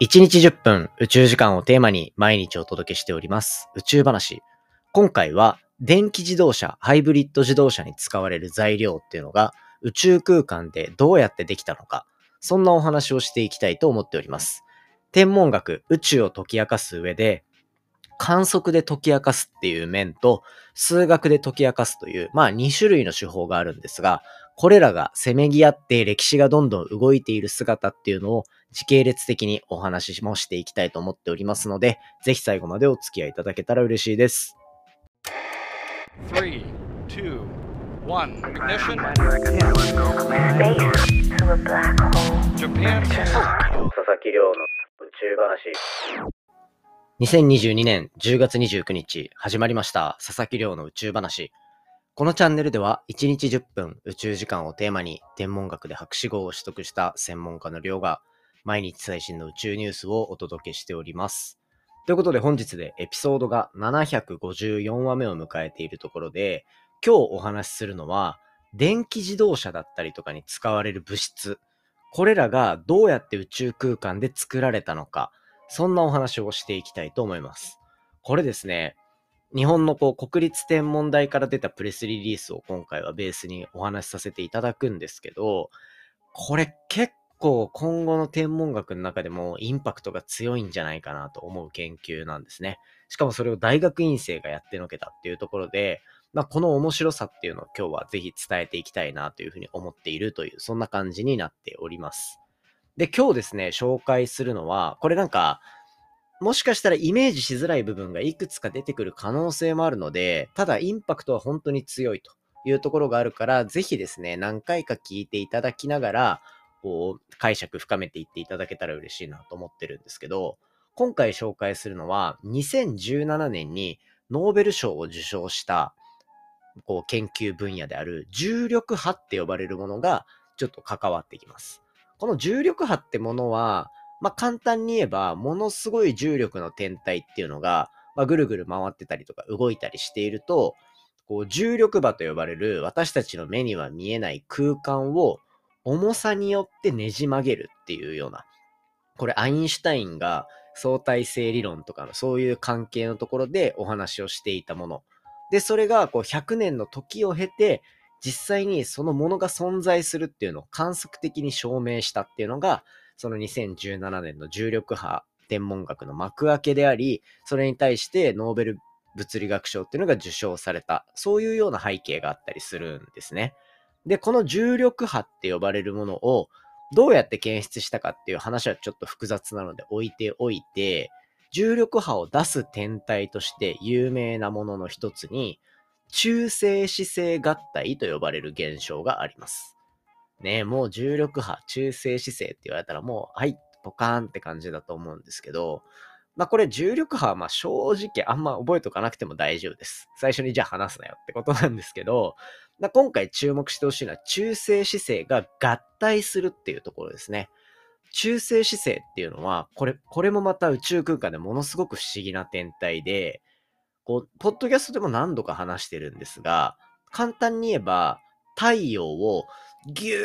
1日10分宇宙時間をテーマに毎日お届けしております宇宙話。今回は電気自動車、ハイブリッド自動車に使われる材料っていうのが宇宙空間でどうやってできたのか、そんなお話をしていきたいと思っております。天文学、宇宙を解き明かす上で観測で解き明かすっていう面と、数学で解き明かすという、まあ2種類の手法があるんですが、これらがせめぎ合って歴史がどんどん動いている姿っていうのを時系列的にお話しもしていきたいと思っておりますので、ぜひ最後までお付き合いいただけたら嬉しいです。3, 2, 1, ignition. Japan. 佐々木亮の宇宙話。2022年10月29日始まりました佐々木亮の宇宙話。このチャンネルでは1日10分宇宙時間をテーマに天文学で博士号を取得した専門家の亮が毎日最新の宇宙ニュースをお届けしております。ということで本日でエピソードが754話目を迎えているところで今日お話しするのは電気自動車だったりとかに使われる物質これらがどうやって宇宙空間で作られたのかそんなお話をしていきたいと思います。これですね、日本のこう国立天文台から出たプレスリリースを今回はベースにお話しさせていただくんですけど、これ結構今後の天文学の中でもインパクトが強いんじゃないかなと思う研究なんですね。しかもそれを大学院生がやってのけたっていうところで、まあ、この面白さっていうのを今日はぜひ伝えていきたいなというふうに思っているという、そんな感じになっております。で、今日ですね、紹介するのは、これなんか、もしかしたらイメージしづらい部分がいくつか出てくる可能性もあるので、ただインパクトは本当に強いというところがあるから、ぜひですね、何回か聞いていただきながら、こう、解釈深めていっていただけたら嬉しいなと思ってるんですけど、今回紹介するのは、2017年にノーベル賞を受賞した、こう、研究分野である重力波って呼ばれるものが、ちょっと関わってきます。この重力波ってものは、まあ、簡単に言えば、ものすごい重力の天体っていうのが、まあ、ぐるぐる回ってたりとか動いたりしていると、こう重力場と呼ばれる私たちの目には見えない空間を重さによってねじ曲げるっていうような、これアインシュタインが相対性理論とかのそういう関係のところでお話をしていたもの。で、それがこう100年の時を経て実際にそのものが存在するっていうのを観測的に証明したっていうのが、その2017年の重力波天文学の幕開けであり、それに対してノーベル物理学賞っていうのが受賞された、そういうような背景があったりするんですね。で、この重力波って呼ばれるものをどうやって検出したかっていう話はちょっと複雑なので置いておいて、重力波を出す天体として有名なものの一つに、中性子星合体と呼ばれる現象があります。ねもう重力波、中性子星って言われたらもう、はい、ポカーンって感じだと思うんですけど、まあこれ重力波はまあ正直あんま覚えとかなくても大丈夫です。最初にじゃあ話すなよってことなんですけど、まあ、今回注目してほしいのは中性子星が合体するっていうところですね。中性子星っていうのは、これ、これもまた宇宙空間でものすごく不思議な天体で、こう、ポッドキャストでも何度か話してるんですが、簡単に言えば、太陽をぎゅ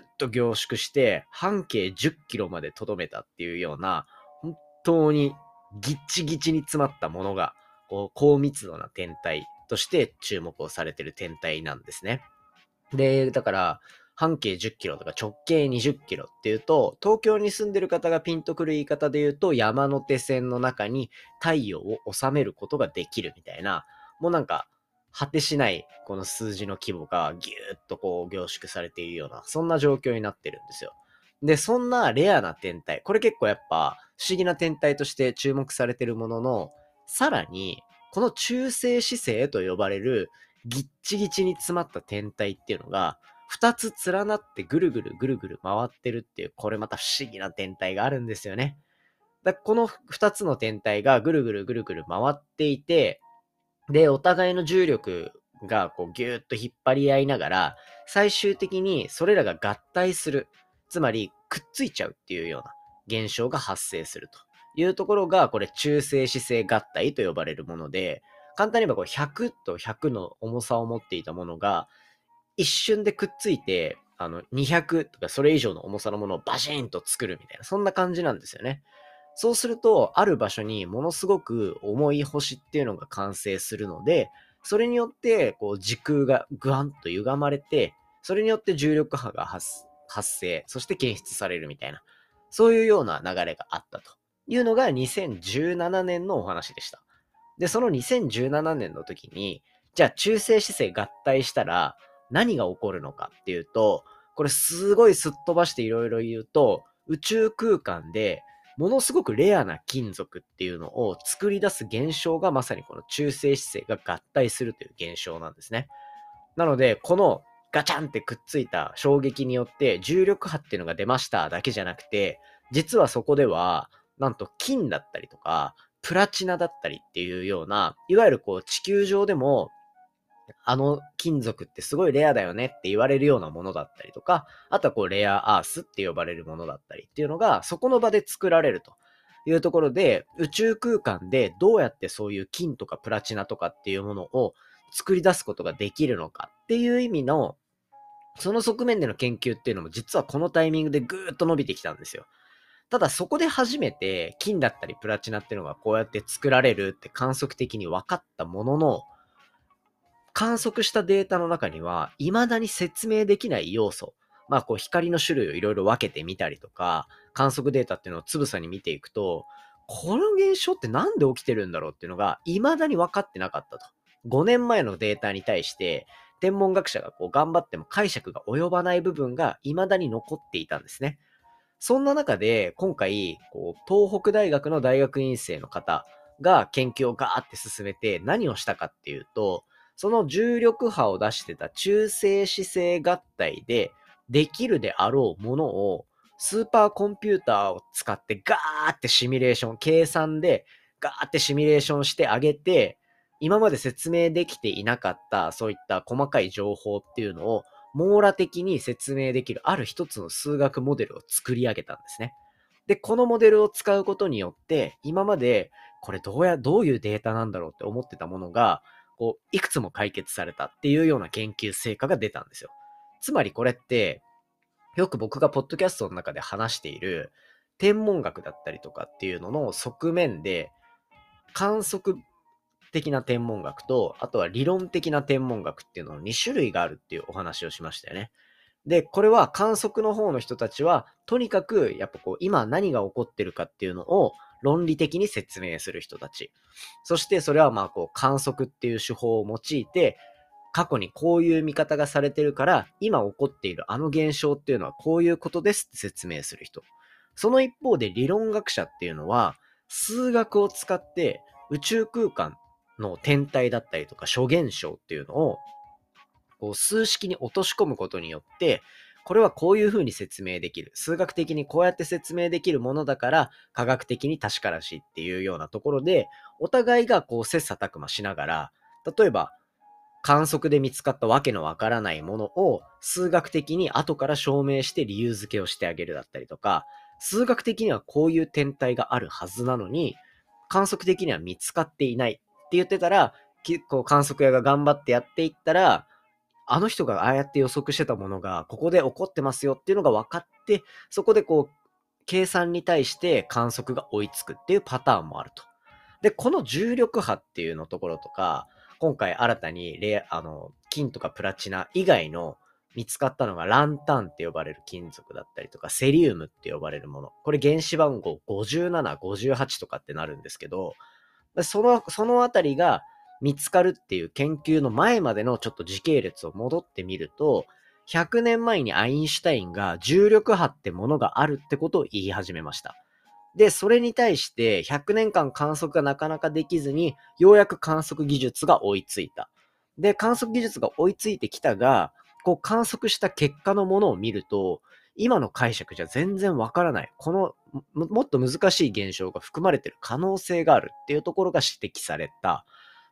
ーっと凝縮して半径10キロまでとどめたっていうような、本当にギッチギチに詰まったものが、こう、高密度な天体として注目をされてる天体なんですね。で、だから、半径10キロとか直径20キロっていうと、東京に住んでる方がピンとくる言い方で言うと、山手線の中に太陽を収めることができるみたいな、もうなんか、果てしないこの数字の規模がギューッとこう凝縮されているような、そんな状況になってるんですよ。で、そんなレアな天体、これ結構やっぱ不思議な天体として注目されてるものの、さらに、この中性子星と呼ばれるギッチギチに詰まった天体っていうのが、二つ連なってぐるぐるぐるぐる回ってるっていう、これまた不思議な天体があるんですよね。だこの二つの天体がぐるぐるぐるぐる回っていて、で、お互いの重力がこうギューッと引っ張り合いながら、最終的にそれらが合体する。つまり、くっついちゃうっていうような現象が発生するというところが、これ中性子星合体と呼ばれるもので、簡単に言えばこう100と100の重さを持っていたものが、一瞬でくっついて、あの、200とかそれ以上の重さのものをバシーンと作るみたいな、そんな感じなんですよね。そうすると、ある場所にものすごく重い星っていうのが完成するので、それによって、こう、時空がぐわんと歪まれて、それによって重力波が発生、そして検出されるみたいな、そういうような流れがあったというのが2017年のお話でした。で、その2017年の時に、じゃあ中性子星合体したら何が起こるのかっていうと、これすごいすっ飛ばしていろいろ言うと、宇宙空間でものすごくレアな金属っていうのを作り出す現象がまさにこの中性子星が合体するという現象なんですね。なので、このガチャンってくっついた衝撃によって重力波っていうのが出ましただけじゃなくて、実はそこでは、なんと金だったりとか、プラチナだったりっていうような、いわゆるこう地球上でもあの金属ってすごいレアだよねって言われるようなものだったりとか、あとはこうレアアースって呼ばれるものだったりっていうのが、そこの場で作られるというところで、宇宙空間でどうやってそういう金とかプラチナとかっていうものを作り出すことができるのかっていう意味の、その側面での研究っていうのも実はこのタイミングでぐーっと伸びてきたんですよ。ただそこで初めて金だったりプラチナっていうのがこうやって作られるって観測的に分かったものの、観測したデータの中には、未だに説明できない要素。まあ、こう、光の種類をいろいろ分けてみたりとか、観測データっていうのをつぶさに見ていくと、この現象ってなんで起きてるんだろうっていうのが、未だに分かってなかったと。5年前のデータに対して、天文学者がこう頑張っても解釈が及ばない部分が未だに残っていたんですね。そんな中で、今回、こう東北大学の大学院生の方が研究をガーって進めて何をしたかっていうと、その重力波を出してた中性子星合体でできるであろうものをスーパーコンピューターを使ってガーってシミュレーション、計算でガーってシミュレーションしてあげて、今まで説明できていなかったそういった細かい情報っていうのを網羅的に説明できるある一つの数学モデルを作り上げたんですね。で、このモデルを使うことによって、今までこれどうや、どういうデータなんだろうって思ってたものが、こう、いくつも解決されたっていうような研究成果が出たんですよ。つまりこれって、よく僕がポッドキャストの中で話している天文学だったりとかっていうのの側面で、観測的な天文学と、あとは理論的な天文学っていうのの2種類があるっていうお話をしましたよね。で、これは観測の方の人たちは、とにかくやっぱこう、今何が起こってるかっていうのを論理的に説明する人たち。そしてそれはまあこう観測っていう手法を用いて、過去にこういう見方がされてるから、今起こっているあの現象っていうのはこういうことですって説明する人。その一方で理論学者っていうのは、数学を使って宇宙空間の天体だったりとか諸現象っていうのを、こう数式に落とし込むことによって、これはこういうふうに説明できる。数学的にこうやって説明できるものだから、科学的に確からしいっていうようなところで、お互いがこう切磋琢磨しながら、例えば、観測で見つかったわけのわからないものを数学的に後から証明して理由付けをしてあげるだったりとか、数学的にはこういう天体があるはずなのに、観測的には見つかっていないって言ってたら、結構観測屋が頑張ってやっていったら、あの人がああやって予測してたものが、ここで起こってますよっていうのが分かって、そこでこう、計算に対して観測が追いつくっていうパターンもあると。で、この重力波っていうのところとか、今回新たにレあの金とかプラチナ以外の見つかったのがランタンって呼ばれる金属だったりとか、セリウムって呼ばれるもの。これ原子番号57、58とかってなるんですけど、その、そのあたりが見つかるっていう研究の前までのちょっと時系列を戻ってみると、100年前にアインシュタインが重力波ってものがあるってことを言い始めました。で、それに対して100年間観測がなかなかできずに、ようやく観測技術が追いついた。で、観測技術が追いついてきたが、こう観測した結果のものを見ると、今の解釈じゃ全然わからない。このもっと難しい現象が含まれてる可能性があるっていうところが指摘された。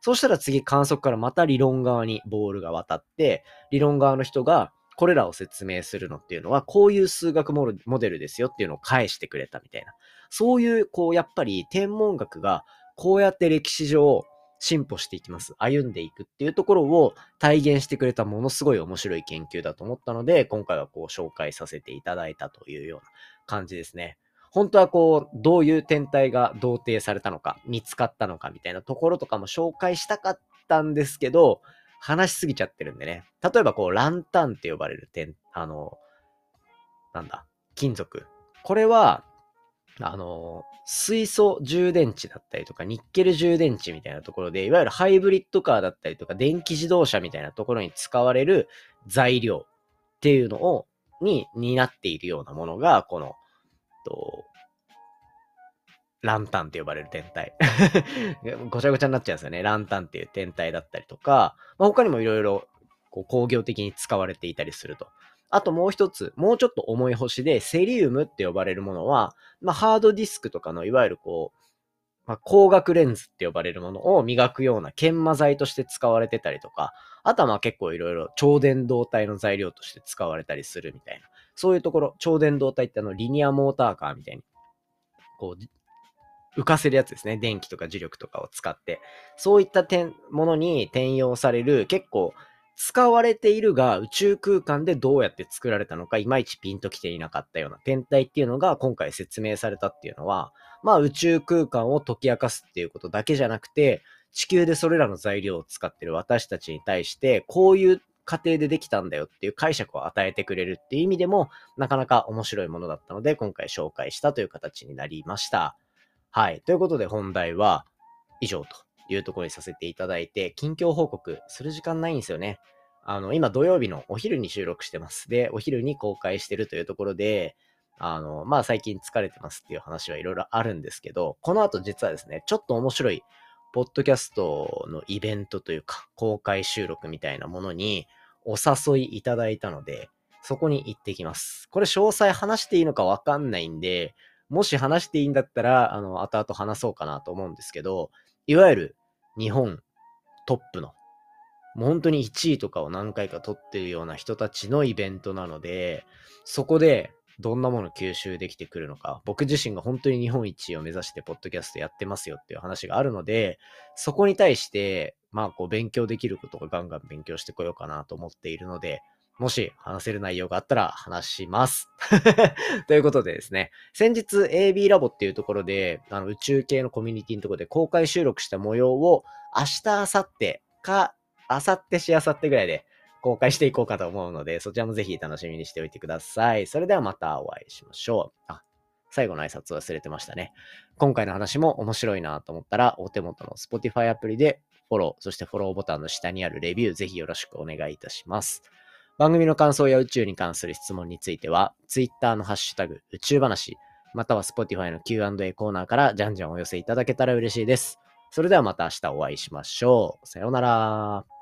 そうしたら次観測からまた理論側にボールが渡って、理論側の人がこれらを説明するのっていうのは、こういう数学モデルですよっていうのを返してくれたみたいな。そういう、こう、やっぱり天文学がこうやって歴史上進歩していきます。歩んでいくっていうところを体現してくれたものすごい面白い研究だと思ったので、今回はこう紹介させていただいたというような感じですね。本当はこう、どういう天体が同定されたのか、見つかったのかみたいなところとかも紹介したかったんですけど、話しすぎちゃってるんでね。例えばこう、ランタンって呼ばれる点、あの、なんだ、金属。これは、あの、水素充電池だったりとか、ニッケル充電池みたいなところで、いわゆるハイブリッドカーだったりとか、電気自動車みたいなところに使われる材料っていうのを、に、になっているようなものが、この、と、ランタンって呼ばれる天体。ごちゃごちゃになっちゃうんですよね。ランタンっていう天体だったりとか、まあ、他にもいろいろ工業的に使われていたりすると。あともう一つ、もうちょっと重い星で、セリウムって呼ばれるものは、まあ、ハードディスクとかのいわゆるこう、まあ、光学レンズって呼ばれるものを磨くような研磨剤として使われてたりとか、あとはまあ結構いろいろ超電導体の材料として使われたりするみたいな。そういうところ、超電導体ってあのリニアモーターカーみたいに、こう、浮かせるやつですね。電気とか磁力とかを使って。そういった点ものに転用される結構使われているが宇宙空間でどうやって作られたのかいまいちピンときていなかったような天体っていうのが今回説明されたっていうのは、まあ宇宙空間を解き明かすっていうことだけじゃなくて、地球でそれらの材料を使ってる私たちに対して、こういう過程でできたんだよっていう解釈を与えてくれるっていう意味でも、なかなか面白いものだったので、今回紹介したという形になりました。はい。ということで本題は以上というところにさせていただいて、近況報告する時間ないんですよね。あの、今土曜日のお昼に収録してます。で、お昼に公開してるというところで、あの、まあ最近疲れてますっていう話はいろいろあるんですけど、この後実はですね、ちょっと面白いポッドキャストのイベントというか、公開収録みたいなものにお誘いいただいたので、そこに行ってきます。これ詳細話していいのかわかんないんで、もし話していいんだったら、あの、後々話そうかなと思うんですけど、いわゆる日本トップの、もう本当に1位とかを何回か取ってるような人たちのイベントなので、そこでどんなもの吸収できてくるのか、僕自身が本当に日本一を目指してポッドキャストやってますよっていう話があるので、そこに対して、まあこう勉強できることがガンガン勉強してこようかなと思っているので、もし話せる内容があったら話します。ということでですね、先日 AB ラボっていうところで、あの宇宙系のコミュニティのところで公開収録した模様を明日、明後日か、明後日し明後日ぐらいで公開していこうかと思うので、そちらもぜひ楽しみにしておいてください。それではまたお会いしましょう。あ、最後の挨拶忘れてましたね。今回の話も面白いなと思ったら、お手元の Spotify アプリでフォロー、そしてフォローボタンの下にあるレビュー、ぜひよろしくお願いいたします。番組の感想や宇宙に関する質問については、Twitter のハッシュタグ宇宙話、または Spotify の Q&A コーナーからじゃんじゃんお寄せいただけたら嬉しいです。それではまた明日お会いしましょう。さようなら。